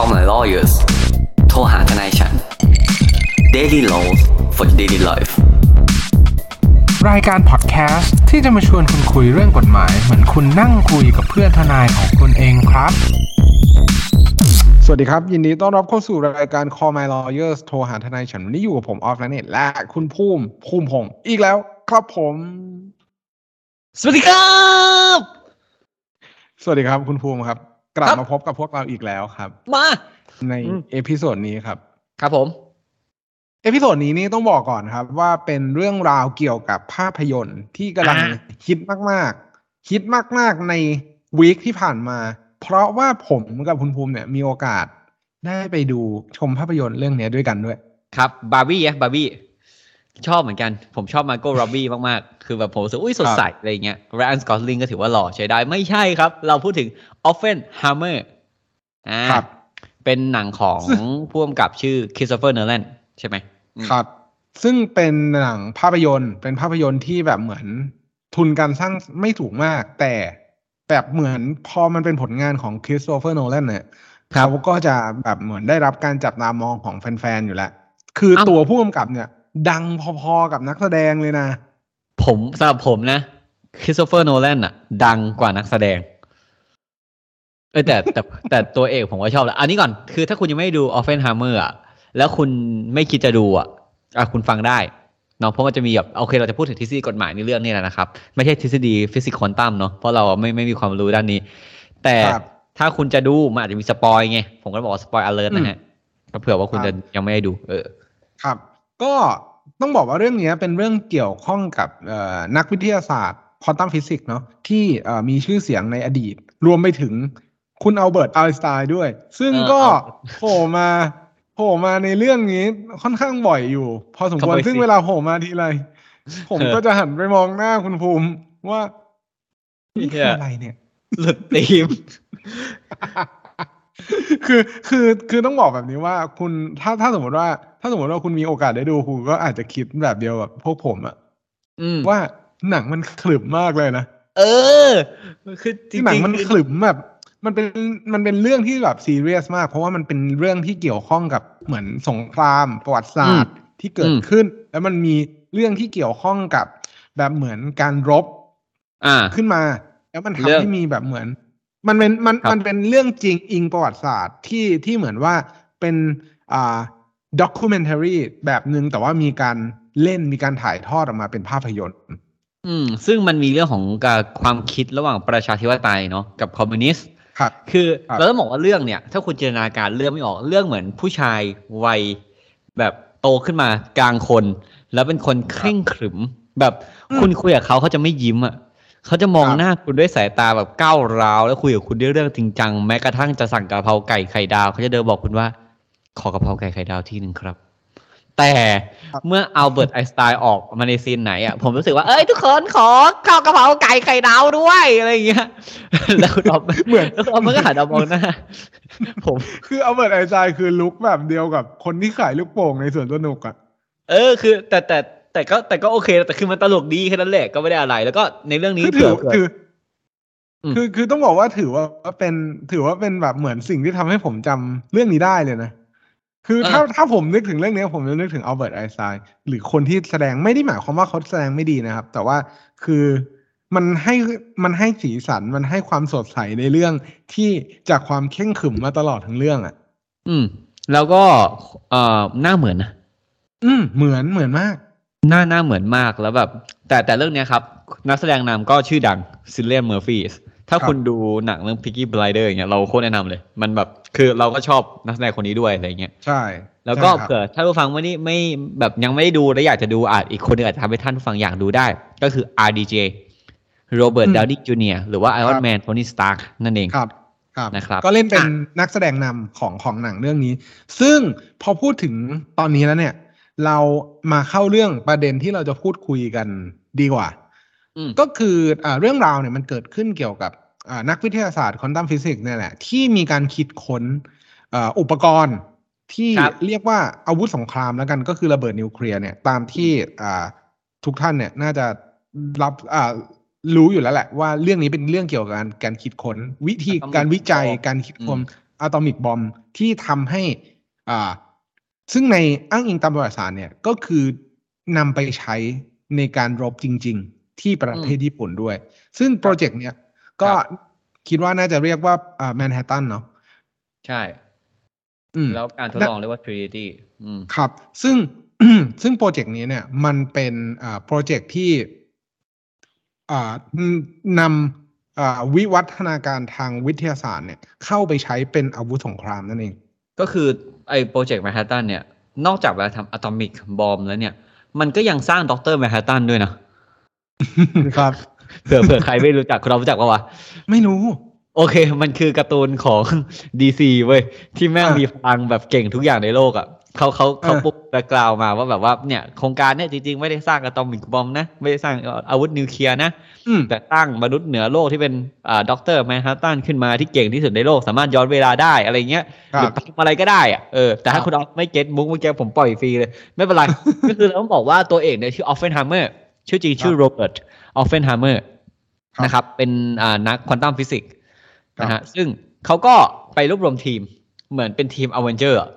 Call my lawyers โทรหาทนายฉัน Daily Laws for Daily Life รายการพอดแคสต์ที่จะมาชวนคุณคุยเรื่องกฎหมาย เหมือนคุณนั่งคุยกับเพื่อนทนายของคุณเองครับ สวัสดีครับ ยินดีต้อนรับเข้าสู่รายการ Call My Lawyers โทรหาทนายฉันวันนี้อยู่กับผมออฟและเน็ตและคุณภูมิภูมิพงศ์อีกแล้วครับผม สวัสดีครับ สวัสดีครับคุณภูมิครับ กลับครับมาพบกับพวกเราอีกแล้วครับ มา ในอืม episode นี้ครับ ครับผม episode นี้นี่ต้องบอกก่อนครับ ว่าเป็นเรื่องราวเกี่ยวกับภาพยนตร์ที่กำลังอ่าฮิตมากๆฮิตมากๆใน week ที่ผ่านมา เพราะว่าผมกับคุณภูมิเนี่ยมีโอกาสได้ไปดูชมภาพยนตร์เรื่องเนี้ยด้วยกันด้วย ครับ บาร์บี้อะบาร์บี้ ชอบเหมือนกัน ผมชอบ Margot Robbie มาก ๆ คือแบบผมรู้สึกอุ้ยสดใสอะไรเงี้ย Ryan Gosling ก็ถือว่าหล่อใช้ได้ ไม่ใช่ครับ เราพูดถึงออฟเฟนฮ m มเมอร์อ่าครับเป็นหนังของผู้กำกับชื่อค h ส s ตเฟอร์เนอร์แลนใช่ไหมอืมครับ ซึ่งเป็นหนังภาพยนตร์ เป็นภาพยนตร์ที่แบบเหมือนทุนการสร้างไม่สูงมาก แต่แบบเหมือนพอมันเป็นผลงานของ Christopher Nolan เนี่ยครับเขาก็จะแบบเหมือนได้รับการจับตามองของแฟน ๆ อยู่แล้ว คือเอ้าตัวผู้กำกับเนี่ย ดังพอๆกับนักแสดงเลยนะ ผมสำหรับผมนะค h ส s ตเฟอร์โนแลนอะดังกว่านักแสดงเออแต่แต่แต่ตัวเอกผมก็ชอบแหละอันนี้ก่อนคือถ้าคุณยังไม่ดูออฟเฟนฮ m มเมอร์อะแล้วคุณไม่คิดจะดูอะอะคุณฟังได้เนาะเพราะมันจะมีแบบโอเคเราจะพูดถึงทฤษฎีกฎหมายในเรื่องนี้แหละนะครับ ไม่ใช่ทฤษฎีฟิสิกส์ควอนตัมเนาะเพราะเราไม่ไม่มีความรู้ด้านนี้ แต่ครับถ้าคุณจะดูมันอาจจะมี spoil ไงผมก็บอกว่า spoil alert นะฮะก็เผื่อว่าคุณครับจะยังไม่ได้ดู เออ ครับ ก็ต้องบอกว่าเรื่องเนี้ยเป็นเรื่องเกี่ยวข้องกับเอ่อนักวิทยาศาสตร์ควอนตัมฟิสิกส์เนาะที่เอ่อมีชื่อเสียงในอดีต รวมไปถึงคุณอัลเบิร์ตไอน์สไตน์ด้วย ซึ่งเออก็เอาโผล่มาโผล่มาในเรื่องนี้ค่อนข้างบ่อยอยู่ พอสมควรขโมยสิซึ่งเวลาโผล่มาทีไร ผมเออก็จะหันไปมองหน้าคุณภูมิว่านี่คือเหี้ยอะไรเนี่ย หลุดธีม คือคือคือต้องบอกแบบนี้ว่าคุณถ้าถ้าสมมติว่า ถ้าสมมติว่าคุณมีโอกาสได้ดูคุณก็อาจจะคิดแบบเดียวกับพวกผมอะอืมว่าหนังมันขลึมมากเลยนะเออ คือจริที่งหนังๆมันคือขลึมแบบมันเป็นมันเป็นเรื่องที่แบบซีเรียสมาก เพราะว่ามันเป็นเรื่องที่เกี่ยวข้องกับเหมือนสงครามประวัติศาสตร์ที่เกิดขึ้น แล้วมันมีเรื่องที่เกี่ยวข้องกับแบบเหมือนการรบ อ่าขึ้นมา แล้วมันเรื่องทำให้มีแบบเหมือน มันเป็นมันครับมันเป็นเรื่องจริงอิงประวัติศาสตร์ที่ที่เหมือนว่าเป็นอ่า documentary แบบหนึ่งแต่ว่ามีการเล่นมีการถ่ายทอดออกมาเป็นภาพยนตร์ อืม ซึ่งมันมีเรื่องของการความคิดระหว่างประชาธิปไตยเนาะกับคอมมิวนิสต์ครับคือครับเราต้องบอกว่าเรื่องเนี่ย ถ้าคุณจินตนาการเรื่องไม่ออกเรื่องเหมือนผู้ชายวัยแบบโตขึ้นมากลางคน แล้วเป็นคนเคร่งขรึม แบบคุณคุยกับเขาเขาจะไม่ยิ้มอะ เขาจะมองหน้าคุณด้วยสายตาแบบก้าวร้าวแล้วคุยกับคุณด้วยเรื่องจริงจังแม้กระทั่งจะสั่งกะเพราไก่ไข่ดาวเขาจะเดินบอกคุณว่า ขอกะเพราไก่ไข่ดาวที่หนึ่งครับ แต่เมื่ออัลเบิร์ตไอน์สไตน์ออกมาใน scene ไหนอะผมรู้สึกว่าเอ้ยทุกคนขอข้าวกะเพราไก่ไข่ดาวด้วยอะไรอย่างเงี้ยแล้วคุณออฟเหมือนแล้วคุณออฟมันก็หันมามองหน้าผมคืออัลเบิร์ตไอน์สไตน์คือ look แบบเดียวกับคนที่ขายลูกโป่งในสวนสนุกอะเออคือ แต่แต่ แต่ก็แต่ก็โอเค แต่คือมันตลกดีแค่นั้นแหละก็ไม่ได้อะไร แล้วก็ในเรื่องนี้คือถืเผื่ออเผื่อคืออืมคือคือต้องบอกว่าถือว่าเป็นถือว่าเป็นแบบเหมือนสิ่งที่ทำให้ผมจำเรื่องนี้ได้เลยนะคือถ้าถ้าผมนึกถึงเรื่องนี้ผมจะนึกถึงอัลเบิร์ตไอน์สไตน์หรือคนที่แสดงไม่ได้หมายความว่าเขาแสดงไม่ดีนะครับ แต่ว่าคือมันให้มันให้สีสันมันให้ความสดใสในเรื่องที่จากความเข่งขรึมมาตลอดทั้งเรื่องอะ อืม แล้วก็เอ่อหน้าเหมือนนะอืม เหมือนเหมือนมาก หน้าหน้าเหมือนมากแล้วแบบ แต่แต่เรื่องเนี้ยครับ นักแสดงนำก็ชื่อดัง Cillian Murphy ถ้าครับคุณดูหนังเรื่อง Peaky Blinder อย่างเงี้ยเราโคตรแนะนำเลย มันแบบคือเราก็ชอบนักแสดงคนนี้ด้วยอะไรเงี้ยใช่ แล้วก็ใช่ครับเผื่อถ้าผู้ฟังไม่ได้ไม่แบบยังไม่ได้ดูและอยากจะดูอาจอีกคนหนึงอาจจะทำให้ท่านผู้ฟังอยากดูได้ ก็คือ RDJ Robert อืม Downey Junior หรือว่าครับ Iron Man Tony Starkนั่นเองครับครับนะครับ ก็เล่นเป็นอะนักแสดงนำของของหนังเรื่องนี้ ซึ่งพอพูดถึงตอนนี้แล้วเนี่ย เรามาเข้าเรื่องประเด็นที่เราจะพูดคุยกันดีกว่าอืมก็คืออ่าเรื่องราวเนี่ยมันเกิดขึ้นเกี่ยวกับอ่านักวิทยาศาสตร์ควอนตัมฟิสิกส์เนี่ยแหละ ที่มีการคิดค้นอ่าอุปกรณ์ที่ครับเรียกว่าอาวุธสงครามแล้วกันก็คือระเบิดนิวเคลียร์เนี่ยตามที่อ่าทุกท่านเนี่ยน่าจะรับอ่ารู้อยู่แล้วแหละว่าเรื่องนี้เป็นเรื่องเกี่ยวกับการการคิดค้น วิธีการวิจัยการคิดค้นอะตอมิกบอมที่ทำให้อ่า ซึ่งในอ้างอิงตามประวัติศาสตร์เนี่ยก็คือนำไปใช้ในการรบจริง ๆ ที่ประเทศญี่ปุ่นด้วย ซึ่งโปรเจกต์เนี้ยก็คิดว่าน่าจะเรียกว่าอ่าแมนฮัตตันเนาะใช่อืมแล้วการทดลองเรียกว่า Trinity อืมครับ ซึ่งซึ่งโปรเจกต์นี้เนี่ย มันเป็นอ่าโปรเจกต์ที่อ่านำอ่าวิวัฒนาการทางวิทยาศาสตร์เนี่ย เข้าไปใช้เป็นอาวุธสงครามนั่นเอง ก็คือไอ้โปรเจกต์แมนฮัตตันเนี่ย นอกจากเวลาทำ atomic bomb แล้วเนี่ย มันก็ยังสร้าง Doctor Manhattan ด้วยนะครับเผื่อเผื่อใครไม่รู้จักคุณเรารู้จักปะวะ ไม่รู้ โอเค มันคือการ์ตูนของ DC เว้ย ที่แม่งอะมีพลังแบบเก่งทุกอย่างในโลกอะ เขาเขาเขาอะปุ๊บ background มาว่าแบบว่าเนี่ยโครงการเนี่ยจริงๆ ไม่ได้สร้าง atomic bomb นะ ไม่ได้สร้างอาวุธนิวเคลียร์นะอืมแต่ตั้งมนุษย์เหนือโลกที่เป็นอ่า Doctor Manhattan ขึ้นมาที่เก่งที่สุดในโลก สามารถย้อนเวลาได้อะไรเงี้ยครับหรือทำอะไรก็ได้อะเออแต่ถ้าคุณออฟไม่ get มุกเมื่อกี้ผมปล่อยฟรีเลย ไม่เป็นไร ก็คือเราต้องบอกว่าตัวเอกเนี่ยชื่อออฟเฟนไฮเมอร์ชื่อจริงชื่อ Robert Oppenheimerครับนะครับเป็นอ่านักควอนตัมฟิสิกส์ครับนะฮะซึ่งเขาก็ไปรวบรวมทีมเหมือนเป็นทีมอเวนเจอร์อืม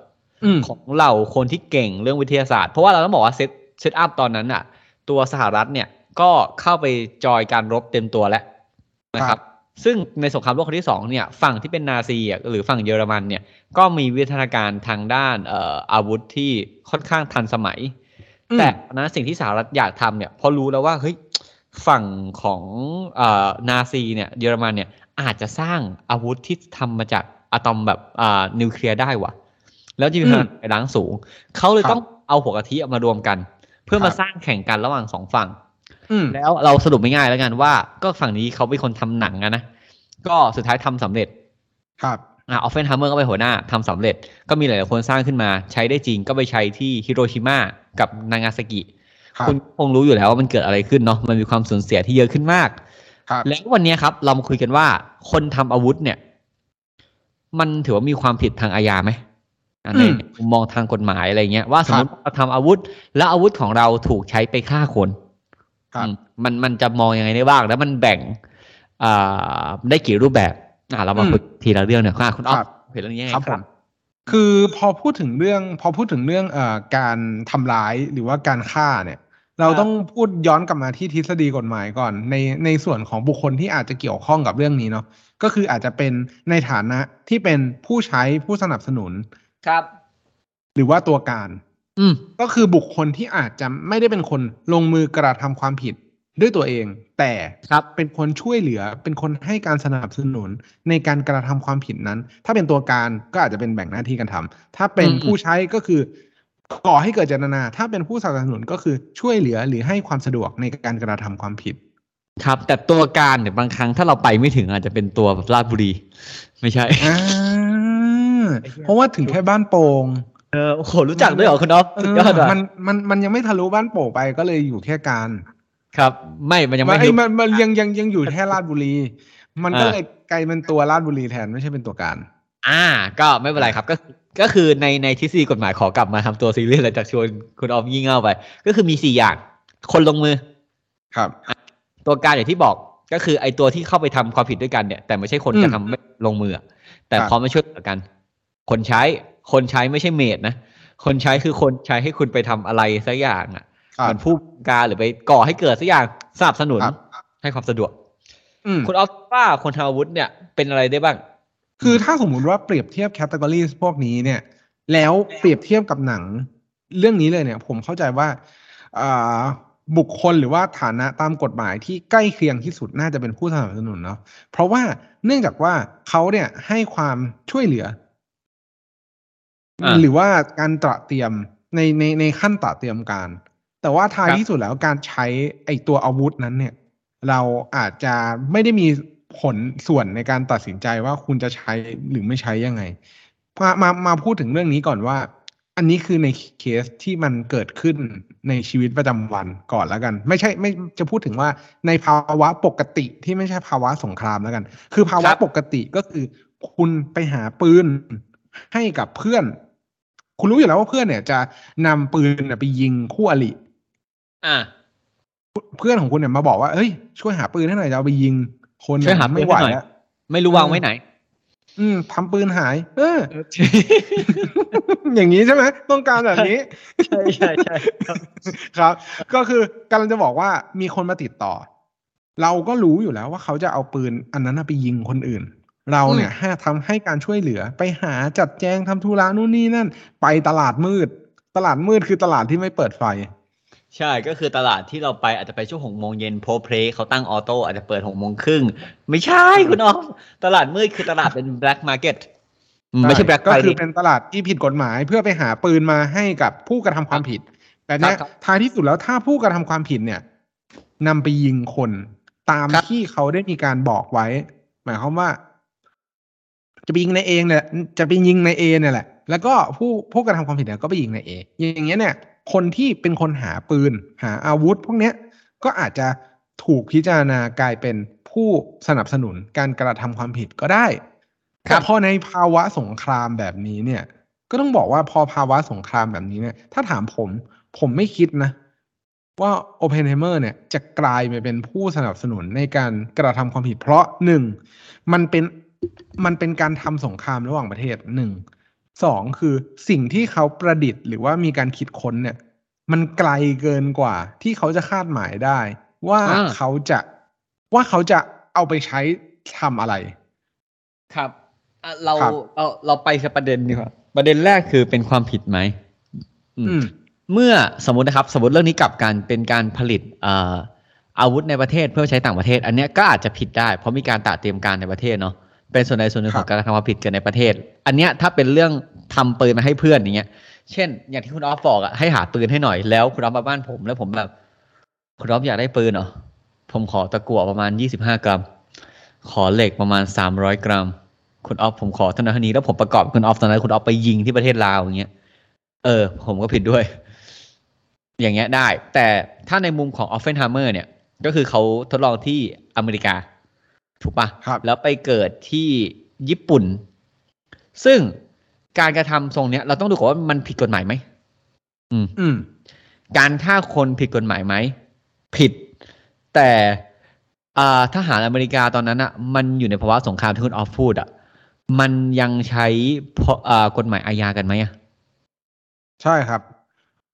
ของเหล่าคนที่เก่งเรื่องวิทยาศาสตร์เพราะว่าเราต้องบอกว่า set setup ตอนนั้นอะ ตัวสหรัฐเนี่ยก็เข้าไปจอยการรบเต็มตัวแล้วนะครัรับซึ่งในสงครามโลกครั้งที่สองเนี่ยฝั่งที่เป็นนาซีอะหรือฝั่งเยอรมันเนี่ยก็มีวิทยาการทางด้านเอ่ออาวุธที่ค่อนข้างทันสมัยอืมแต่ตอนนั้นสิ่งที่สหรัฐอยากทำเนี่ยพอรู้แล้วว่าเฮ้ยฝั่งของเอ่อนาซีเนี่ยเยอรมันเนี่ยอาจจะสร้างอาวุธที่ทำมาจากอะตอมแบบอ่านิวเคลียร์ได้ว่ะ แล้วจะมีพลังทำลายล้างสูง เขาเลยครับต้องเอาหัวกะทิเอามารวมกัน เพื่อครับมาสร้างแข่งกันระหว่างสองฝั่งอืมแล้วเราสรุปไม่ง่ายแล้วกันว่า ก็ฝั่งนี้เขาเป็นคนทำหนังอะนะก็สุดท้ายทำสำเร็จ ครับอ่าออฟเฟนฮัมเมอร์ก็เป็นหัวหน้าทำสำเร็จ ก็มีหลายๆคนสร้างขึ้นมา ใช้ได้จริงก็ไปใช้ที่ฮิโรชิมากับนางาซากิครับคุณคงรู้อยู่แล้วว่ามันเกิดอะไรขึ้นเนาะมันมีความสูญเสียที่เยอะขึ้นมาก ครับ แล้ววันนี้ครับ เรามาคุยกันว่า คนทำอาวุธเนี่ย มันถือว่ามีความผิดทางอาญาไหมอะ ในอืมมุมมองทางกฎหมายอะไรเงี้ยว่าสมมติครับเราทำอาวุธ แล้วอาวุธของเราถูกใช้ไปฆ่าคนครับอืมมันมันจะมองยังไงได้บ้าง แล้วมันแบ่งอ่าได้กี่รูปแบบอ่าเรามาอืมคุยทีละเรื่องเนี่ยค่ะคุณอ๊อฟครับเห็นเรื่องนี้ยังไงครับคผรับมคือพอพูดถึงเรื่องพอพูดถึงเรื่องเอ่อการทำร้ายหรือว่าการฆ่าเนี่ย เราครับต้องพูดย้อนกลับมาที่ทฤษฎีกฎหมายก่อน ในในส่วนของบุคคลที่อาจจะเกี่ยวข้องกับเรื่องนี้เนาะก็คืออาจจะเป็นในฐานะที่เป็นผู้ใช้ผู้สนับสนุน ครับ หรือว่าตัวการ อืมก็คือบุคคลที่อาจจะไม่ได้เป็นคนลงมือกระทำความผิดด้วยตัวเอง แต่ครับเป็นคนช่วยเหลือเป็นคนให้การสนับสนุนในการกระทำความผิดนั้น ถ้าเป็นตัวการก็อาจจะเป็นแบ่งหน้าที่กันทำถ้าเป็นอืมผู้ใช้ก็คือก่อให้เกิดเจตนา ถ้าเป็นผู้สนับสนุนก็คือช่วยเหลือหรือให้ความสะดวกในการกระทำความผิด ครับ แต่ตัวการเนี่ยบางครั้งถ้าเราไปไม่ถึงอาจจะเป็นตัวแบบราชบุรี ไม่ใช่อ่า เพราะว่าถึงแค่บ้านโป่งเออโอ้โหรู้จักด้วยเหรอคุณอ๊อฟเอสุดอยอดว่ะมันมันมันยังไม่ทะลุบ้านโป่งไปก็เลยอยู่แค่การ ครับ ไม่มันยังมัไม่นไอ้รู้มันมันยังยังยังอยู่แค่ราชบุรี มันก็อ่าเลยกลายเป็นตัวราชบุรีแทนไม่ใช่เป็นตัวการ อ่า ก็ไม่เป็นไรครับก็คือก็คือในในทฤษฎีกฎหมายขอกลับมาทำตัวซีเรียสเลยจากชวนคุณออฟยี่เง่าไป ก็คือมีสี่อย่าง คนลงมือ ครับ ตัวการอย่างที่บอกก็คือไอตัวที่เข้าไปทำความผิดด้วยกันเนี่ย แต่ไม่ใช่คนอืมจะทำไม่ลงมืออะแต่ครับพร้อมมาช่วยเหลือกัน คนใช้ คนใช้ไม่ใช่เมดนะ คนใช้คือคนใช้ให้คุณไปทำอะไรสักอย่างอะครับเหมือนผู้การหรือไปก่อให้เกิดสักอย่างสนับสนุนครับให้ความสะดวกอืมคุณออฟว่าคนทำอาวุธเนี่ย เป็นอะไรได้บ้าง คือถ้าสมมุติว่าเปรียบเทียบแคตตากรีพวกนี้เนี่ย แล้วเปรียบเทียบกับหนัง เรื่องนี้เลยเนี่ย ผมเข้าใจว่าอ่าบุคคลหรือว่าฐานะตามกฎหมายที่ใกล้เคียงที่สุดน่าจะเป็นผู้สนับสนุนเนาะเพราะว่าเนื่องจากว่าเขาเนี่ยให้ความช่วยเหลืออ่า หรือว่าการตระเตรียมในในในขั้นตระเตรียมการ แต่ว่าท้ายที่สุดแล้วการใช้ไอตัวอาวุธนั้นเนี่ย เราอาจจะไม่ได้มีผลส่วนในการตัดสินใจว่าคุณจะใช้หรือไม่ใช้ยังไง มามามาพูดถึงเรื่องนี้ก่อนว่า อันนี้คือในเคสที่มันเกิดขึ้นในชีวิตประจำวันก่อนแล้วกัน ไม่ใช่ไม่จะพูดถึงว่าในภาวะปกติที่ไม่ใช่ภาวะสงครามแล้วกัน คือภาวะปกติก็คือ คุณไปหาปืนให้กับเพื่อน คุณรู้อยู่แล้วว่าเพื่อนเนี่ยจะนำปืนน่ะไปยิงคู่อริอ่า เพื่อนของคุณเนี่ยมาบอกว่าเอ้ยช่วยหาปืนให้หน่อยจะเอาไปยิง คนช่วยหาปืนไม่ไหวให้หน่อยแล้วไม่รู้วางไว้ไหน อืมทำปืนหาย เออ อย่างนี้ใช่ไหมต้องการแบบนี้ ใช่ใช่ใช่ครับครับ ก็คือกำลังจะบอกว่ามีคนมาติดต่อ เราก็รู้อยู่แล้วว่าเขาจะเอาปืนอันนั้นนะไปยิงคนอื่น เราเนี่ยให้ทำให้การช่วยเหลือไปหาจัดแจงทำธุระนู่นนี่นั่น ไปตลาดมืด ตลาดมืดคือตลาดที่ไม่เปิดไฟ ใช่ก็คือตลาดที่เราไปอาจจะไปช่วงหกโมงเย็นโพเพลเขาตั้งออโต้อาจจะเปิดหกโมงครึ่งไม่ใช่คุณออฟตลาดมืดคือตลาดเป็น black market อืมไม่ใช่ black ก็คือ friday เป็นตลาดที่ผิดกฎหมายเพื่อไปหาปืนมาให้กับผู้กระทำความผิด แต่เนี้ยครับท้ายที่สุดแล้วถ้าผู้กระทำความผิดเนี่ยนำไปยิงคนตามครับที่เขาได้มีการบอกไว้ หมายความว่า จะไปยิงในเองเนี่ยจะไปยิงในเอเนี่ยแหละ แล้วก็ผู้ผู้กระทำความผิดเนี่ยก็ไปยิงในเออย่างเงี้ยเนี่ย คนที่เป็นคนหาปืน หาอาวุธ พวกเนี้ยก็อาจจะถูกพิจารณากลายเป็นผู้สนับสนุนการกระทำความผิดก็ได้ครัแต่บพอในภาวะสงครามแบบนี้เนี่ย ก็ต้องบอกว่าพอภาวะสงครามแบบนี้เนี่ย ถ้าถามผมผมไม่คิดนะ ว่าโอเพนไฮเมอร์เนี่ยจะกลายไปเป็นผู้สนับสนุนในการกระทำความผิดเพราะหนึ่งมันเป็น มันเป็นการทำสงครามระหว่างประเทศหนึ่งสองคือสิ่งที่เขาประดิษฐ์หรือว่ามีการคิดค้นเนี่ย มันไกลเกินกว่า ที่เขาจะคาดหมายได้ ว่าอ่าเขาจะว่าเขาจะเอาไปใช้ทำอะไร ครับอะเราครับเราเราไปสักประเด็นดีกว่าประเด็นแรกคือเป็นความผิดไหมอืมอืมเมื่อสมมตินะครับ สมมติเรื่องนี้กลับกันเป็นการผลิตเอ่ออาวุธในประเทศเพื่อใช้ต่างประเทศ อันเนี้ยก็อาจจะผิดได้ เพราะมีการตัดเตรียมการในประเทศเนาะ เป็นส่วนใดส่วนหนึ่งคขรัอบงการกระทำความผิดเกิดในประเทศ อันเนี้ยถ้าเป็นเรื่องทำปืนมาให้เพื่อนอย่างเงี้ย เช่น อย่างที่คุณออฟบอกอะให้หาปืนให้หน่อยแล้วคุณออฟมาบ้านผมแล้วผมแบบ คุณออฟอยากได้ปืนเหรอ ผมขอตะกั่วประมาณยี่สิบห้ากรัม ขอเหล็กประมาณสามร้อยกรัม คุณออฟผมขอเท่านั้นเท่านี้แล้วผมประกอบคุณออฟตอนนั้นคุณออฟไปยิงที่ประเทศลาวอย่างเงี้ย เออ ผมก็ผิดด้วย อย่างเงี้ยได้ แต่ถ้าในมุมของออฟเฟนไฮเมอร์เนี่ย ก็คือเขาทดลองที่อเมริกา ถูกปะครับแล้วไปเกิดที่ญี่ปุ่น ซึ่งการกระทำทรงเนี้ย เราต้องดูก่อนว่ามันผิดกฎหมายไหมอืมอืม การฆ่าคนผิดกฎหมายไหมผิด แต่อ่าทหารอเมริกาตอนนั้นอะ มันอยู่ในภาวะสงครามที่คุณออฟพูดอะ มันยังใช้พออ่ากฎหมายอาญากันไหมอะใช่ครับ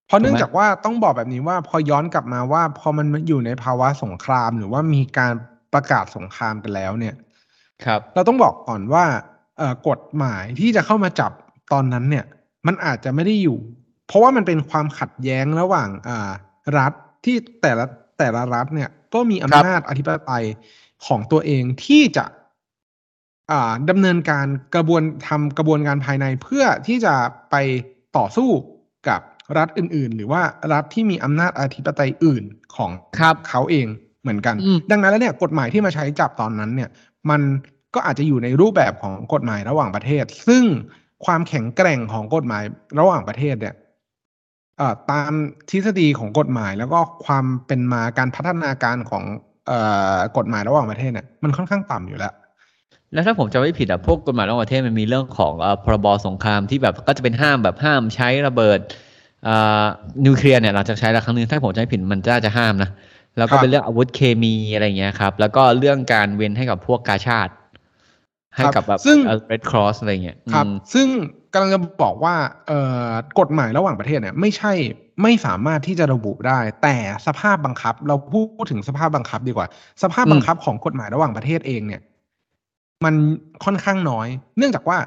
เพราะถูกไหมเนื่องจากว่าต้องบอกแบบนี้ว่าพอย้อนกลับมาว่า พอมันอยู่ในภาวะสงครามหรือว่ามีการ ประกาศสงครามกันแล้วเนี่ย ครับ เราต้องบอกก่อนว่าเอ่อกฎหมายที่จะเข้ามาจับตอนนั้นเนี่ย มันอาจจะไม่ได้อยู่ เพราะว่ามันเป็นความขัดแย้งระหว่างอ่ารัฐที่แต่ละแต่ละรัฐเนี่ย ก็มีอำนาจอธิปไตยของตัวเองที่จะอ่าดำเนินการกระบวนทำกระบวนการภายในเพื่อที่จะไปต่อสู้กับรัฐอื่น ๆ หรือว่ารัฐที่มีอำนาจอธิปไตยอื่นของครับเขาเอง เหมือนกันอืมดังนั้นแล้วเนี่ยกฎหมายที่มาใช้จับตอนนั้นเนี่ย มันก็อาจจะอยู่ในรูปแบบของกฎหมายระหว่างประเทศ ซึ่งความแข็งแกร่งของกฎหมายระหว่างประเทศเนี่ยเอ่อตามทฤษฎีของกฎหมายแล้วก็ความเป็นมาการพัฒนาการของเอ่อกฎหมายระหว่างประเทศเนี่ยมันค่อนข้างต่ำอยู่แล้ว แล้วถ้าผมจะไม่ผิดอะพวกกฎหมายระหว่างประเทศมันมีเรื่องของเอ่อพรบสงครามที่แบบก็จะเป็นห้ามแบบห้ามใช้ระเบิดอ่านิวเคลียร์เนี่ยหลังจากใช้แล้วครั้งหนึงถ้าผมจะไม่ผิดมันจะจะห้ามนะ แล้วก็ครับเป็นเรื่องอาวุธเคมีอะไรอย่างเงี้ยครับ แล้วก็เรื่องการเว้นให้กับพวกกาชาติ ให้กับแบบซึ่งเรดครอสอะไรเงี้ยครับอืมซึ่งกำลังจะบอกว่าเอ่อกฎหมายระหว่างประเทศเนี่ย ไม่ใช่ไม่สามารถที่จะระบุได้ แต่สภาพบังคับ เราพูดถึงสภาพบังคับดีกว่า สภาพบังคับของกฎหมายระหว่างประเทศเองเนี่ย มันค่อนข้างน้อย เนื่องจากว่า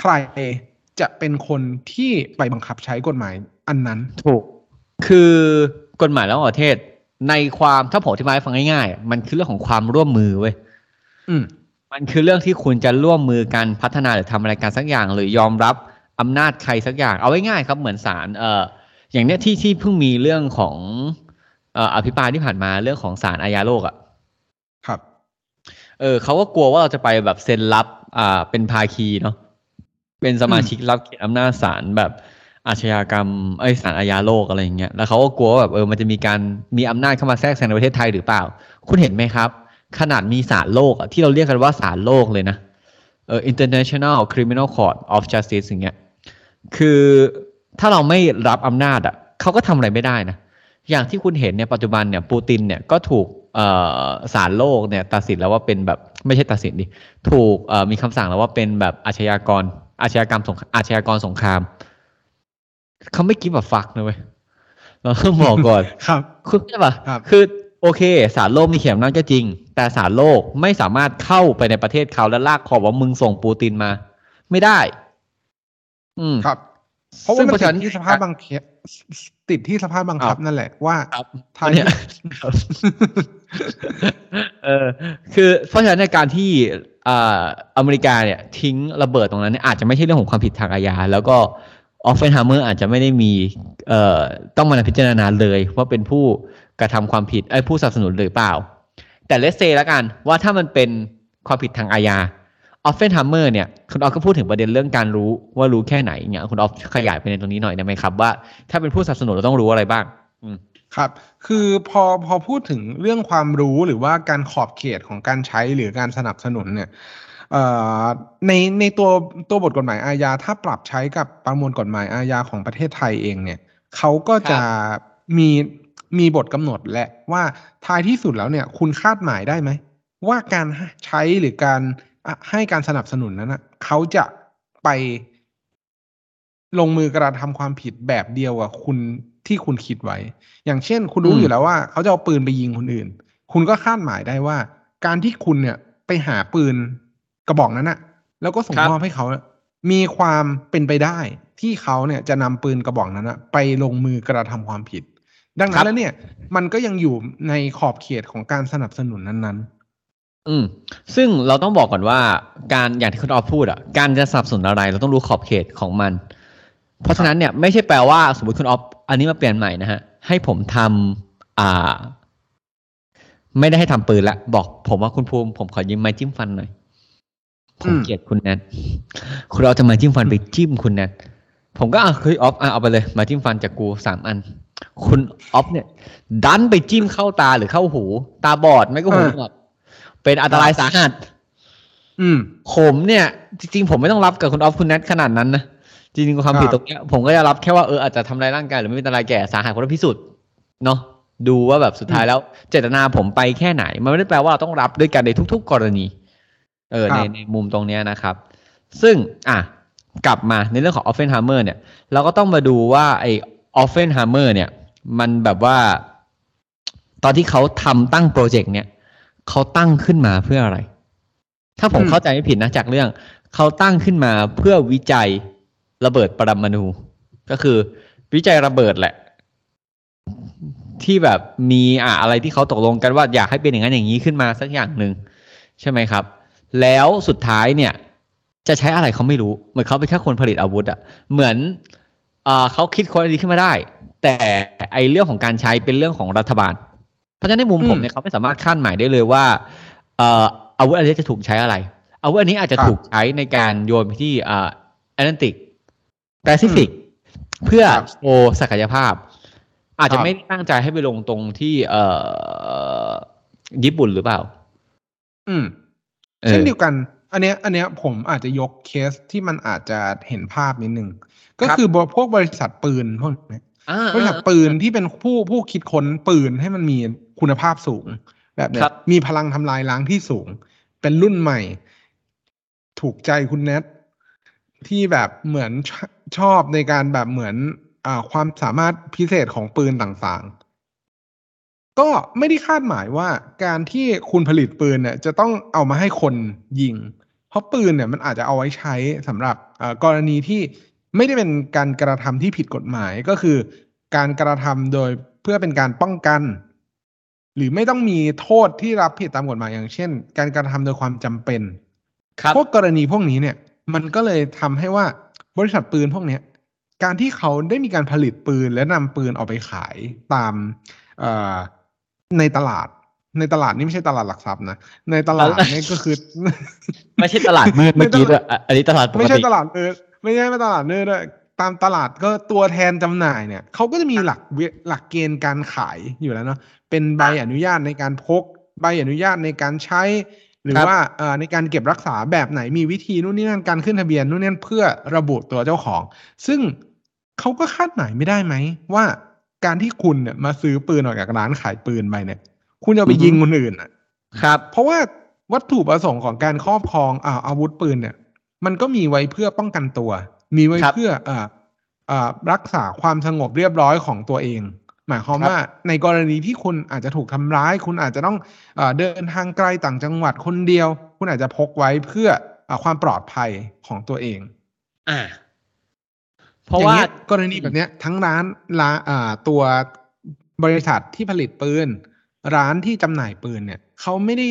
ใครจะเป็นคนที่ไปบังคับใช้กฎหมายอันนั้น ถูก คือกฎหมายระหว่างประเทศ ในความถ้าผมอธิบายให้ฟังง่ายๆ มันคือเรื่องของความร่วมมือเว้ยอืมมันคือเรื่องที่คุณจะร่วมมือกันพัฒนาหรือทำอะไรกันสักอย่าง หรือยอมรับอำนาจใครสักอย่าง เอาไว้ง่ายครับเหมือนศาลเอ่ออย่างเนี้ยที่ที่เพิ่งมีเรื่องของเอ่ออภิปรายที่ผ่านมาเรื่องของศาลอาญาโลกอะครับ เออเขาก็กลัวว่าเราจะไปแบบเซ็นรับ อ่า เป็นภาคีเนาะเป็นสมาชิกรับเขตอำนาจศาลแบบ อาชญากรรมเอ้ศาลอาญาโลกอะไรอย่างเงี้ยแล้วเขาก็กลัวแบบเออมันจะมีการมีอำนาจเข้ามาแทรกแซงในประเทศไทยหรือเปล่า คุณเห็นไหมครับ ขนาดมีศาลโลกที่เราเรียกกันว่าศาลโลกเลยนะเออ International Criminal Court of Justice อย่างเงี้ยคือถ้าเราไม่รับอำนาจอะเขาก็ทำอะไรไม่ได้นะอย่างที่คุณเห็นเนี่ยปัจจุบันเนี่ยปูตินเนี่ยก็ถูกเออศาลโลกเนี่ยตัดสินแล้วว่าเป็นแบบไม่ใช่ตัดสินดิถูกมีคำสั่งแล้วว่าเป็นแบบอาชญากรอาชญากรรมสงอาชญากรสงคราม เขาไม่กิฟแบบฟักนะเว้ยเราต้องบอกก่อนครับคือใช่ปะครับคือโอเคศาลโลกมีเขียนนั่นก็จริง แต่ศาลโลกไม่สามารถเข้าไปในประเทศเขาและลากคอว่ามึงส่งปูตินมา ไม่ได้ อืมครับ เพราะว่ามันซึ่งติดที่สภาพบังคับติดที่สภาพบังคับนั่นแหละว่าครับทางเนี่ยเออ คือเพราะฉะนั้นในการที่อ่าอเมริกาเนี่ย ทิ้งระเบิดตรงนั้นเนี่ยอาจจะไม่ใช่เรื่องของความผิดทางอาญาแล้วก็ ออฟเฟนฮ m เมอร์อาจจะไม่ได้มีเอ่อต้องมาพิจารณาเลยว่าเป็นผู้กระทำความผิดไอ้ผู้สนับสนุนหรือเปล่า แต่ let's say แล้วกันว่าถ้ามันเป็นความผิดทางอาญาออฟเฟนฮัมเมอร์เนี่ยคุณออฟก็พูดถึงประเด็นเรื่องการรู้ว่ารู้แค่ไหนเนี่ยคุณออฟขยายไปในตรงนี้หน่อยได้ไหมครับว่าถ้าเป็นผู้สนับสนุนเราต้องรู้อะไรบ้างครับ คือพอพอพูดถึงเรื่องความรู้หรือว่าการขอบเขตของการใช้หรือการสนับสนุนเนี่ย ในในตัวตัวบทกฎหมายอาญาถ้าปรับใช้กับประมวลกฎหมายอาญาของประเทศไทยเองเนี่ยเขาก็จะมีมีบทกำหนดแหละว่าท้ายที่สุดแล้วเนี่ย คุณคาดหมายได้ไหม ว่าการใช้หรือการอะให้การสนับสนุนนั้นนะเขาจะไปลงมือกระทำความผิดแบบเดียวกับคุณที่คุณคิดไว้ อย่างเช่น คุณรู้อืมอยู่แล้วว่า เขาจะเอาปืนไปยิงคนอื่น คุณก็คาดหมายได้ว่า การที่คุณเนี่ยไปหาปืน กระบอกนั้นอะแล้วก็ส่งครับมอบให้เขาอะมีความเป็นไปได้ที่เขาเนี่ยจะนำปืนกระบอกนั้นอะไปลงมือกระทำความผิด ดังนั้นแล้วเนี่ย มันก็ยังอยู่ในขอบเขตของการสนับสนุนนั้นอืม ซึ่งเราต้องบอกก่อนว่า การอย่างที่คุณออฟพูดอะการจะสนับสนุนอะไร เราต้องรู้ขอบเขตของมัน เพราะฉะนั้นเนี่ยไม่ใช่แปลว่าสมมติคุณออฟอันนี้มาเปลี่ยนใหม่นะฮะ ให้ผมทำอ่า ไม่ได้ให้ทำปืนละบอกผมว่าคุณภูมิผมขอยืมไม้จิ้มฟันหน่อย ผมเกลียดคุณแนทคุณเอาจะไม้จิ้มฟันไปจิ้มคุณแนทผมก็อะเฮ้ยออฟอะเอาไปเลยไม้จิ้มฟันจากกูสามอัน คุณออฟเนี่ย ดันไปจิ้มเข้าตาหรือเข้าหู ตาบอดไม่ก็หูหนวกเป็นอันตรายสาหัสๆอืมผมเนี่ย จริงๆ ผมไม่ต้องรับกับคุณออฟคุณแนทขนาดนั้นนะจริงๆความผิดครับตรงเนี้ยผมก็จะรับแค่ว่าเอออาจจะทำร้ายร่างกายหรือไม่เป็นอันตรายแก่สาหัสคนละพิสูจน์เนาะดูว่าแบบสุดท้ายแล้ว เจตนาผมไปแค่ไหน มันไม่ได้แปลว่าเราต้องรับด้วยกันในทุก ๆ กรณี เออครัในบในมุมตรงเนี้ยนะครับ ซึ่งอะกลับมาในเรื่องของ Offenhammer เนี่ย เราก็ต้องมาดูว่าไอ้ Offenhammer เนี่ย มันแบบว่า ตอนที่เขาทำตั้งโปรเจกต์เนี่ยเขาตั้งขึ้นมาเพื่ออะไร ถ้าผมอืมเข้าใจไม่ผิดนะจากเรื่องเขาตั้งขึ้นมาเพื่อวิจัยระเบิดปรมาณูก็คือวิจัยระเบิดแหละ ที่แบบมีอะอะไรที่เขาตกลงกันว่าอยากให้เป็นอย่างนั้นอย่างนี้ขึ้นมาสักอย่างหนึ่งใช่ไหมครับ แล้วสุดท้ายเนี่ย จะใช้อะไรเขาไม่รู้ เหมือนเขาเป็นแค่คนผลิตอาวุธอะเหมือนอ่าเขาคิดคนดีขึ้นมาได้ แต่ไอเรื่องของการใช้เป็นเรื่องของรัฐบาล เพราะฉะนั้นในมุมอืมผมเนี่ยเขาไม่สามารถคาดหมายได้เลยว่าเอ่ออาวุธอันนี้จะถูกใช้อะไร อาวุธอันนี้อาจจะครับถูกใช้ในการโยนไปที่อ่าแอตแลนติกแปซิฟิกเพื่อครับโชว์ศักยภาพ อาจครัจะบไม่ได้ตั้งใจให้ไปลงตรงที่เอ่อญี่ปุ่นหรือเปล่า อืมออ เช่นเดียวกัน อันเนี้ยอันเนี้ยผมอาจจะยกเคสที่มันอาจจะเห็นภาพนิดนึง ก็ครับคือบพวกบริษัทปืนพวกเนี้ยอ่าบริษัทปืนที่เป็นผู้ผู้คิดค้นปืนให้มันมีคุณภาพสูง แบบเนี้ครัยบมีพลังทำลายล้างที่สูง เป็นรุ่นใหม่ ถูกใจคุณแนทที่แบบเหมือนชชอบในการแบบเหมือนอ่าความสามารถพิเศษของปืนต่างๆ ก็ไม่ได้คาดหมายว่าการที่คุณผลิตปืนเนี่ยจะต้องเอามาให้คนยิง เพราะปืนเนี่ยมันอาจจะเอาไว้ใช้สำหรับเอ่อกรณีที่ไม่ได้เป็นการกระทำที่ผิดกฎหมายก็คือ การกระทำโดยเพื่อเป็นการป้องกัน หรือไม่ต้องมีโทษที่รับผิดตามกฎหมายอย่างเช่น การกระทำโดยความจำเป็นครับพวกกรณีพวกนี้เนี่ย มันก็เลยทำให้ว่าบริษัทปืนพวกเนี้ยการที่เขาได้มีการผลิตปืนและนำปืนออกไปขายตามเอ่อ ในตลาด ในตลาดนี่ไม่ใช่ตลาดหลักทรัพย์นะ ในตลาดนี่ก็คือ ไม่ใช่ตลาดมืดเมื่อกี้ด้วยอะอันนี้ตลาดปกติไม่ใช่ตลาดเนิร์ดไม่ใช่ตลาดเนิร์ดด้วยตามตลาดก็ตัวแทนจำหน่ายเนี่ยเขาก็จะมีหลักเวหลักเกณฑ์การขายอยู่แล้วเนาะเป็นใบอนุญาตในการพก ใบอนุญาตในการใช้ หรือครับว่าเอ่อในการเก็บรักษาแบบไหนมีวิธีนู่นนี่นั่นการขึ้นทะเบียนนู่นนี่นั่นเพื่อระบุตัวเจ้าของ ซึ่งเขาก็คาดหมายไม่ได้ไหมว่า การที่คุณเนี่ยมาซื้อปืนออกจากร้านขายปืนไปเนี่ย คุณจะไปยิงคนอื่นอะ ครับ เพราะว่าวัตถุประสงค์ของการครอบครองอ่าอาวุธปืนเนี่ย มันก็มีไว้เพื่อป้องกันตัว มีไว้ครับเพื่ออ่าอ่ารักษาความสงบเรียบร้อยของตัวเอง หมายความครับว่าในกรณีที่คุณอาจจะถูกทำร้าย คุณอาจจะต้องอาเดินทางไกลต่างจังหวัดคนเดียว คุณอาจจะพกไว้เพื่ออาความปลอดภัยของตัวเอง อ่า เพราะว่าอย่งงี้ยกรณีแบบเนี้ยทั้งร้านร้านอ่าตัวบริษัทที่ผลิตปืน ร้านที่จำหน่ายปืนเนี่ยเขาไม่ได้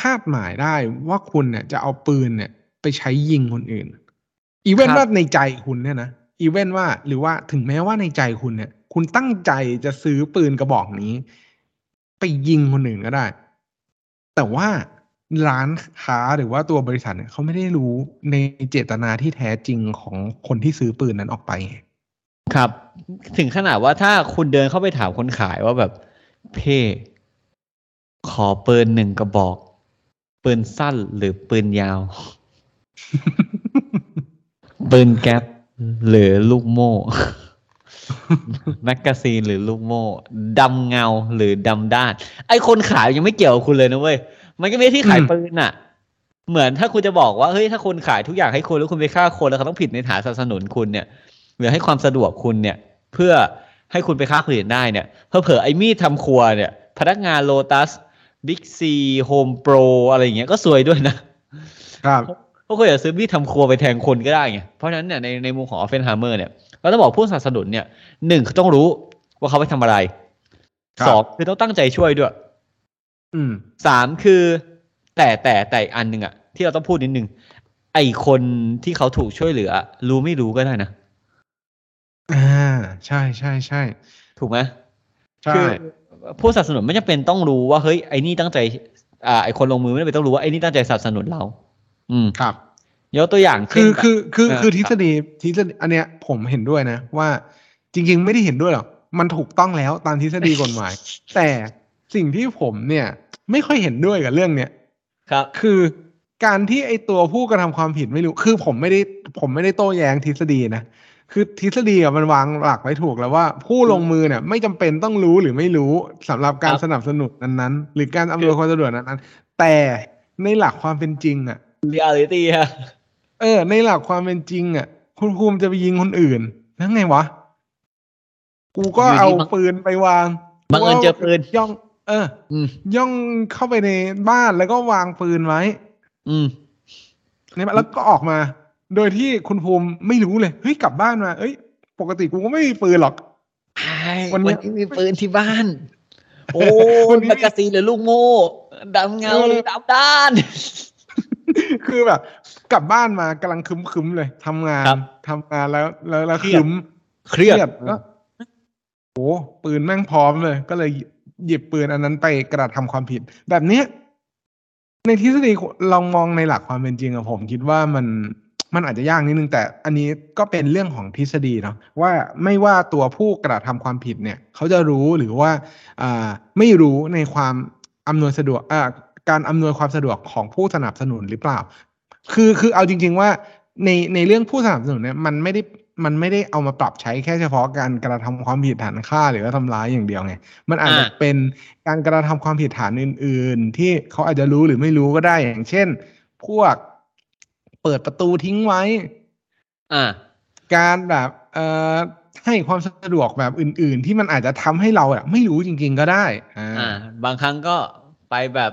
คาดหมายได้ว่าคุณเนี่ยจะเอาปืนเนี่ยไปใช้ยิงคนอื่น อีเวนครับว่าในใจคุณเนี่ยนะอีเวนว่าหรือว่าถึงแม้ว่าในใจคุณเนี่ย คุณตั้งใจจะซื้อปืนกระบอกนี้ ไปยิงคนอื่นก็ได้ แต่ว่า ร้านค้าหรือว่าตัวบริษัทเนี่ยเขาไม่ได้รู้ในเจตนาที่แท้จริงของคนที่ซื้อปืนนั้นออกไปไงครับ ถึงขนาดว่าถ้าคุณเดินเข้าไปถามคนขายว่าแบบ เพ่ขอปืนหนึ่งกระบอก ปืนสั้นหรือปืนยาว ปืนแก๊ปหรือลูกโม่ magazine หรือลูกโม่ดำเงาหรือดำด้าน ไอ้คนขายยังไม่เกี่ยวกับคุณเลยนะเว้ย มันก็ไม่ใช่ที่ขายอืมปืนอะ เหมือนถ้าคุณจะบอกว่าเฮ้ยถ้าคุณขายทุกอย่างให้คุณแล้วคุณไปฆ่าคนแล้วเขาต้องผิดในฐานสนับสนุนคุณเนี่ยหรือให้ความสะดวกคุณเนี่ย เพื่อให้คุณไปฆ่าคนอื่นได้เนี่ยเพื่อเผื่อไอ้มีดทำครัวเนี่ย พนักงานโลตัสบิ๊กซีโฮมโปรอะไรอย่างเงี้ยก็ซวยด้วยนะครับเพราะคุณอยากซื้อมีดทำครัวไปแทงคนก็ได้ไง เพราะฉะนั้นเนี่ยในในมุมของออฟเฟนไฮเมอร์เนี่ยเราต้องบอกผู้สนับสนุนเนี่ยหนึ่งคือต้องรู้ว่าเขาไปทำอะไรครับสองคือต้องตั้งใจช่วยด้วย อืมสามคือ แต่แต่แต่อีกอันหนึ่งอะที่เราต้องพูดนิดนึงไอ้คนที่เขาถูกช่วยเหลือ รู้ไม่รู้ก็ได้นะอ่าใช่ใช่ใช่ถูกไหมใช่คือผู้สนับสนุนไม่จำเป็นต้องรู้ว่าเฮ้ยไอ้นี่ตั้งใจ อ่าไอ้คนลงมือไม่จำเป็นต้องรู้ว่าไอ้นี่ตั้งใจสนับสนุนเรา อืมครับยกตัวอย่างคืเช่นอคือคือเออคือทฤคษรับฎีทฤษฎีอันเนี้ยผมเห็นด้วยนะ ว่าจริง ๆ ไม่ได้เห็นด้วยหรอกมันถูกต้องแล้วตามทฤษฎีกฎหมาย แต่สิ่งที่ผมเนี่ย ไม่ค่อยเห็นด้วยกับเรื่องเนี้ยครับ คือการที่ไอตัวผู้กระทำความผิดไม่รู้ คือผมไม่ได้ผมไม่ได้โต้แย้งทฤษฎีนะ คือทฤษฎีอะมันวางหลักไว้ถูกแล้วว่า ผู้ลงมือเนี่ย ไม่จำเป็นต้องรู้หรือไม่รู้สำหรับการครับสนับสนุนนั้นๆ หรือการอำนวยความสะดวกนั้นๆ แต่ในหลักความเป็นจริงอะเรียลิตี้ฮะเออ ในหลักความเป็นจริงอะคุณภูมิจะไปยิงคนอื่นแล้วไงวะ กูก็อยู่ดีเอาบังปืนไปวางบังเอิญเจอปืนย่อง เอออืมย่องเข้าไปในบ้านแล้วก็วางปืนไว้ อืมในบ้านแล้วก็ออกมา โดยที่คุณภูมิไม่รู้เลยเฮ้ยกลับบ้านมา เอ้ย ปกติกูก็ไม่มีปืนหรอกใช่วัวันนนี้นี้มีปืนที่บ้าน โอ้วันนี้แมกกาซีนหรือลูกโม่ดำเงาหรือดำด้าน คือแบบ กลับบ้านมากำลังคึมๆเลยทำงานครับทำงานแล้ว แล้วแล้วเครียดคึมเครียดแล้วโอ้ปืนแม่งพร้อมเลย ก็เลย หยิบปืนอันนั้นไปกระทำความผิด แบบเนี้ยในทฤษฎีลองมองในหลักความเป็นจริงอะผมคิดว่ามันมันอาจจะยากนิดนึงแต่อันนี้ก็เป็นเรื่องของทฤษฎีเนาะว่าไม่ว่าตัวผู้กระทำความผิดเนี่ย เขาจะรู้หรือว่าอ่าไม่รู้ในความอำนวยสะดวกอ่าการอำนวยความสะดวกของผู้สนับสนุนหรือเปล่า คือคือเอาจริง ๆ ว่าในในเรื่องผู้สนับสนุนเนี่ยมันไม่ได้ มันไม่ได้เอามาปรับใช้แค่เฉพาะการกระทำความผิดฐานฆ่าหรือว่าทำร้ายอย่างเดียวไง มันอาจจะอ่าเป็นการกระทำความผิดฐานอื่น ๆ ที่เขาอาจจะรู้หรือไม่รู้ก็ได้อย่างเช่น พวกเปิดประตูทิ้งไว้ อ่า การแบบเอ่อให้ความสะดวกแบบอื่น ๆ ที่มันอาจจะทำให้เราอะไม่รู้จริง ๆ ก็ได้อ่าอ่า บางครั้งก็ไปแบบ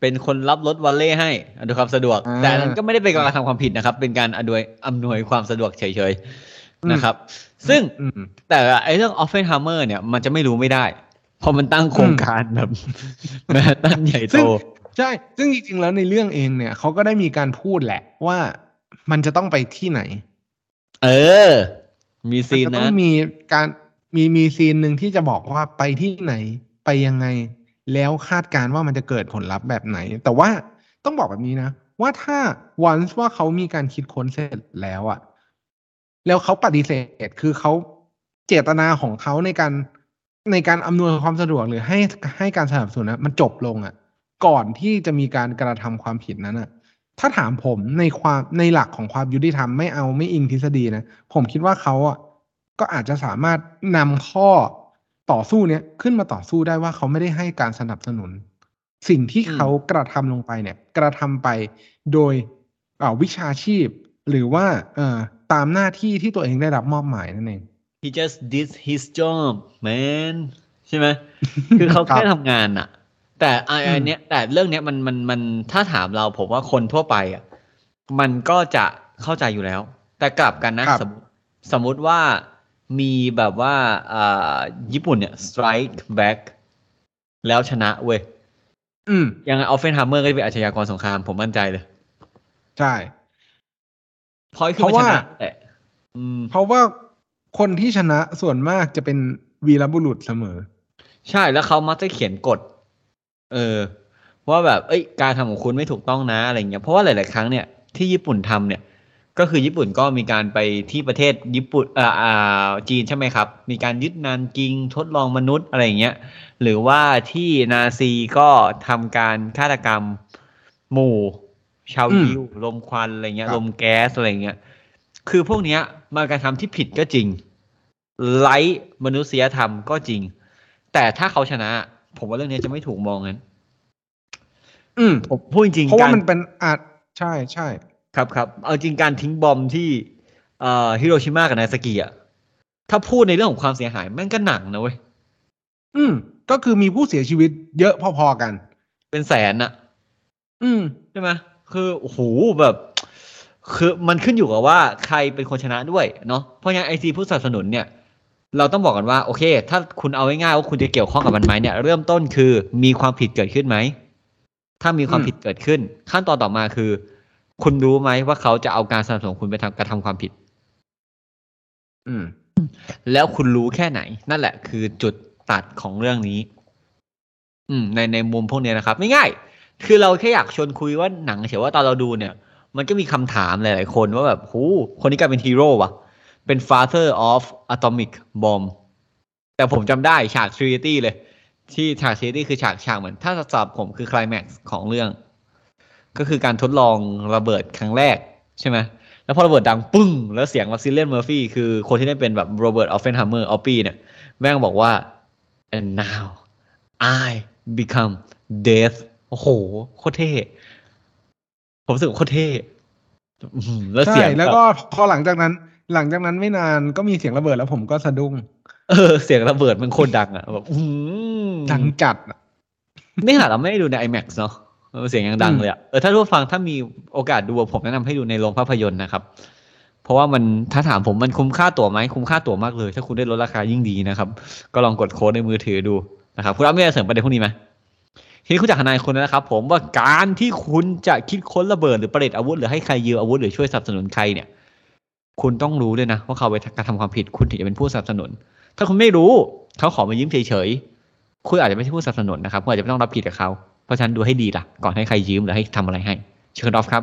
เป็นคนรับรถวอลเล่ให้อำนวยความสะดวกอ่าแต่อันนั้นก็ไม่ได้เป็นการทำความผิดนะครับ เป็นการอำนวยอำนวยความสะดวกเฉยอืมๆ นะครับ ซึ่งอืมแต่ไอ้เรื่องออฟเฟนฮัมเมอร์เนี่ยมันจะไม่รู้ไม่ได้เพราะมันตั้งโครงการแบบแมนตันใหญ่ซึ่โตงใช่ ซึ่งจริงๆแล้วในเรื่องเองเนี่ยเขาก็ได้มีการพูดแหละว่ามันจะต้องไปที่ไหน เออ มีมันซีนจะต้นะองมีการมีมีซีนหนึ่งที่จะบอกว่าไปที่ไหน ไปยังไง แล้วคาดการณ์ว่ามันจะเกิดผลลัพธ์แบบไหน แต่ว่าต้องบอกแบบนี้นะ ว่าถ้าวันว่าเขามีการคิดค้นเสร็จแล้วอะ แล้วเขาปฏิเสธคือเขาเจตนาของเขาในการในการอำนวยความสะดวกหรือให้ให้การสนับสนุนนะมันจบลงอะก่อนที่จะมีการกระทำความผิดนั้นอะถ้าถามผมในความในหลักของความยุติธรรมไม่เอาไม่อิงทฤษฎีนะ ผมคิดว่าเขาอะก็อาจจะสามารถนำข้อต่อสู้เนี้ยขึ้นมาต่อสู้ได้ว่าเขาไม่ได้ให้การสนับสนุน สิ่งที่เขากระทำลงไปเนี่ย กระทำไปโดยวิชาชีพ หรือว่าเอ่อตามหน้าที่ที่ตัวเองได้รับมอบหมายนั่นเอง he just did his job man ใช่ไหมคือเขาครับแค่ทำงานอะแต่ไอ้อืมไอ้เนี้ยแต่เรื่องเนี้ยมันมันมันถ้าถามเราผมว่าคนทั่วไปอะมันก็จะเข้าใจอยู่แล้ว แต่กลับกันนะครับสมมติสมมุติว่ามีแบบว่าอ่าญี่ปุ่นเนี่ย strike back แล้วชนะเว้ยอืมยังไงออฟเฟนฮัมเมอร์ก็จะเป็นอาชญากรสงครามผมมั่นใจเลย ใช่ พอยคือเพราะมันชว่านะแต่อืมเพราะว่าคนที่ชนะส่วนมากจะเป็นวีรบุรุษเสมอ ใช่แล้วเขามักจะเขียนกฎ เออ ว่าแบบเอ้ยการทำของคุณไม่ถูกต้องนะอะไรเงี้ยเพราะว่าหลาย ๆ ครั้งเนี่ยที่ญี่ปุ่นทำเนี่ย ก็คือญี่ปุ่นก็มีการไปที่ประเทศญี่ปุ่นเอ่ออ่าจีนใช่ไหมครับ มีการยึดนานกิงทดลองมนุษย์อะไรอย่างเงี้ยหรือว่าที่นาซีก็ทำการฆาตกรรมหมู่ ชาวอืมยิวลมควันอะไรเงี้ยครับลมแก๊สอะไรเงี้ย คือพวกเนี้ยมันการทำที่ผิดก็จริงไร้มนุษยธรรมก็จริง แต่ถ้าเขาชนะ ผมว่าเรื่องนี้จะไม่ถูกมองงั้นอืมผมพูดจริงเพราะๆว่าการมันเป็นอาจใช่ใช่ครับครับเอาจริงการทิ้งบอมที่เอ่อฮิโรชิมากับนายสกิอะถ้าพูดในเรื่องของความเสียหายแม่งก็หนักนะเว้ยอืม ก็คือมีผู้เสียชีวิตเยอะพอๆกัน เป็นแสนอะอืมใช่ไหม คือโอ้โหแบบ คือมันขึ้นอยู่กับว่าใครเป็นคนชนะด้วยเนาะเพราะงั้นไอซีผู้สนับสนุนเนี่ย เราต้องบอกกันว่า โอเค ถ้าคุณเอาง่ายๆว่าคุณจะเกี่ยวข้องกับมันไหมเนี่ยเริ่มต้นคือมีความผิดเกิดขึ้นไหมถ้ามีความอืมผิดเกิดขึ้น ขั้นตอนต่อมาคือ คุณรู้ไหมว่าเขาจะเอาการสนับสนุนคุณไปทำกระทำความผิด อืม แล้วคุณรู้แค่ไหน นั่นแหละคือจุดตัดของเรื่องนี้ อืม ในในมุมพวกเนี้ยนะครับ ไม่ง่าย คือเราแค่อยากชวนคุยว่าหนังเฉยว่าตอนเราดูเนี่ย มันก็มีคำถามหลาย ๆ คนว่าแบบหูคนนี้กลายเป็นฮีโร่วะเป็น father of atomic bomb แต่ผมจำได้ฉาก Trinity เลย ที่ฉาก Trinity คือฉากฉากเหมือน สำหรับผมคือ climax ของเรื่อง ก็คือการทดลองระเบิดครั้งแรกใช่ไหมแล้วพอระเบิดดังปึ้ง แล้วเสียงวะ Cillian Murphy คือคนที่ได้เป็นแบบ Robert Oppenheimer Oppie เนี่ย แม่งบอกว่า and now I become death โอ้โห โคตรเท่ ผมรู้สึกว่าโคตรเท่อื้อหือแล้วใช่เสียงแล้วบบก็พอหลังจากนั้น หลังจากนั้นไม่นานก็มีเสียงระเบิดแล้วผมก็สะดุ้ง เออ เสียงระเบิดมันโคตรดังอะแบบอื้อหือดังจัดอะนี่ขนาดเราไม่ได้ดูใน IMAX เนาะเออเสียงยังดังอืมเลยอะเออถ้าผู้ฟังถ้ามีโอกาสดูผมแนะนำให้ดูในโรงภาพยนตร์นะครับ เพราะว่ามันถ้าถามผมมันคุ้มค่าตั๋วไหมคุ้มค่าตั๋วมากเลย ถ้าคุณได้ลดราคายิ่งดีนะครับ ก็ลองกดโค้ดในมือถือดูนะครับ คุณรับไม่ได้เสริมประเด็นพวกนี้ไหม ทีนี้คุณจากทนายคนนะครับ ผมว่าการที่คุณจะคิดค้นระเบิดหรือประดิษฐ์อาวุธหรือให้ใครยืมอาวุธหรือช่วยสนับสนุนใครเนี่ย คุณต้องรู้ด้วยนะว่าเขาไปกระทำความผิดคุณถึงจะเป็นผู้สนับสนุน ถ้าคุณไม่รู้เขาขอมายืมเฉยๆคุณอาจจะไม่ใช่ผู้สนับสนุนนะครับคุณอาจจะไม่ต้องรับผิดกับเขาเพราะฉะนั้นดูให้ดีล่ะ ก่อนให้ใครยืมหรือให้ทำอะไรให้ เชิญออฟครับ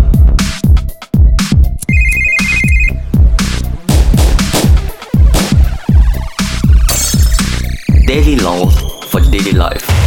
Daily laws for daily life.